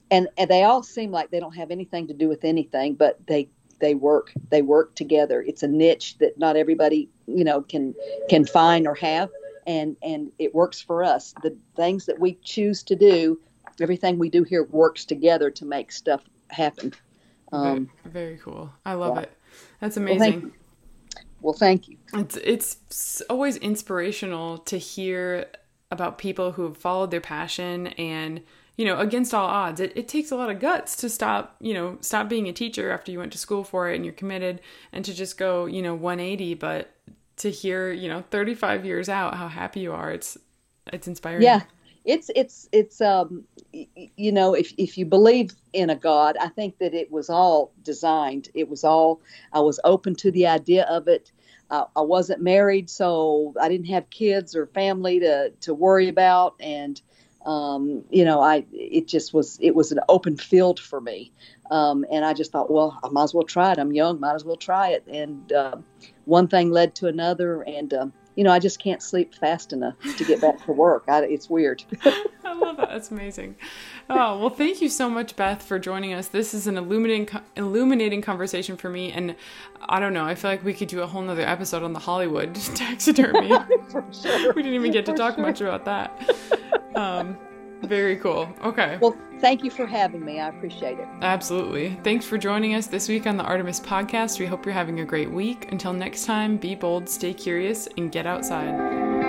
And, and they all seem like they don't have anything to do with anything, but they they work they work together. It's a niche that not everybody you know can can find or have, and and it works for us. The things that we choose to do, everything we do here works together to make stuff happen. Um, very, very, cool. I love yeah. it. That's amazing. Well, well, thank you. It's it's always inspirational to hear about people who have followed their passion and you know against all odds. It, it takes a lot of guts to stop you know stop being a teacher after you went to school for it and you're committed and to just go you know 180 but to hear you know 35 years out how happy you are it's it's inspiring. Yeah it's it's it's um you know if if you believe in a god i think that it was all designed. It was all i was open to the idea of it. I, I wasn't married so i didn't have kids or family to to worry about. And um, you know i it just was it was an open field for me. Um, and i just thought well i might as well try it. I'm young might as well try it. And uh, one thing led to another. And um, you know, I just can't sleep fast enough to get back to work. I, it's weird. I love that. That's amazing. Oh, well, thank you so much, Beth, for joining us. This is an illuminating, illuminating conversation for me. And I don't know, I feel like we could do a whole nother episode on the Hollywood taxidermy. sure. We didn't even get to for talk sure. much about that. Um, very cool. Okay. Well, thank you for having me. I appreciate it. Absolutely. Thanks for joining us this week on the Artemis Podcast. We hope you're having a great week. Until next time, be bold, stay curious, and get outside.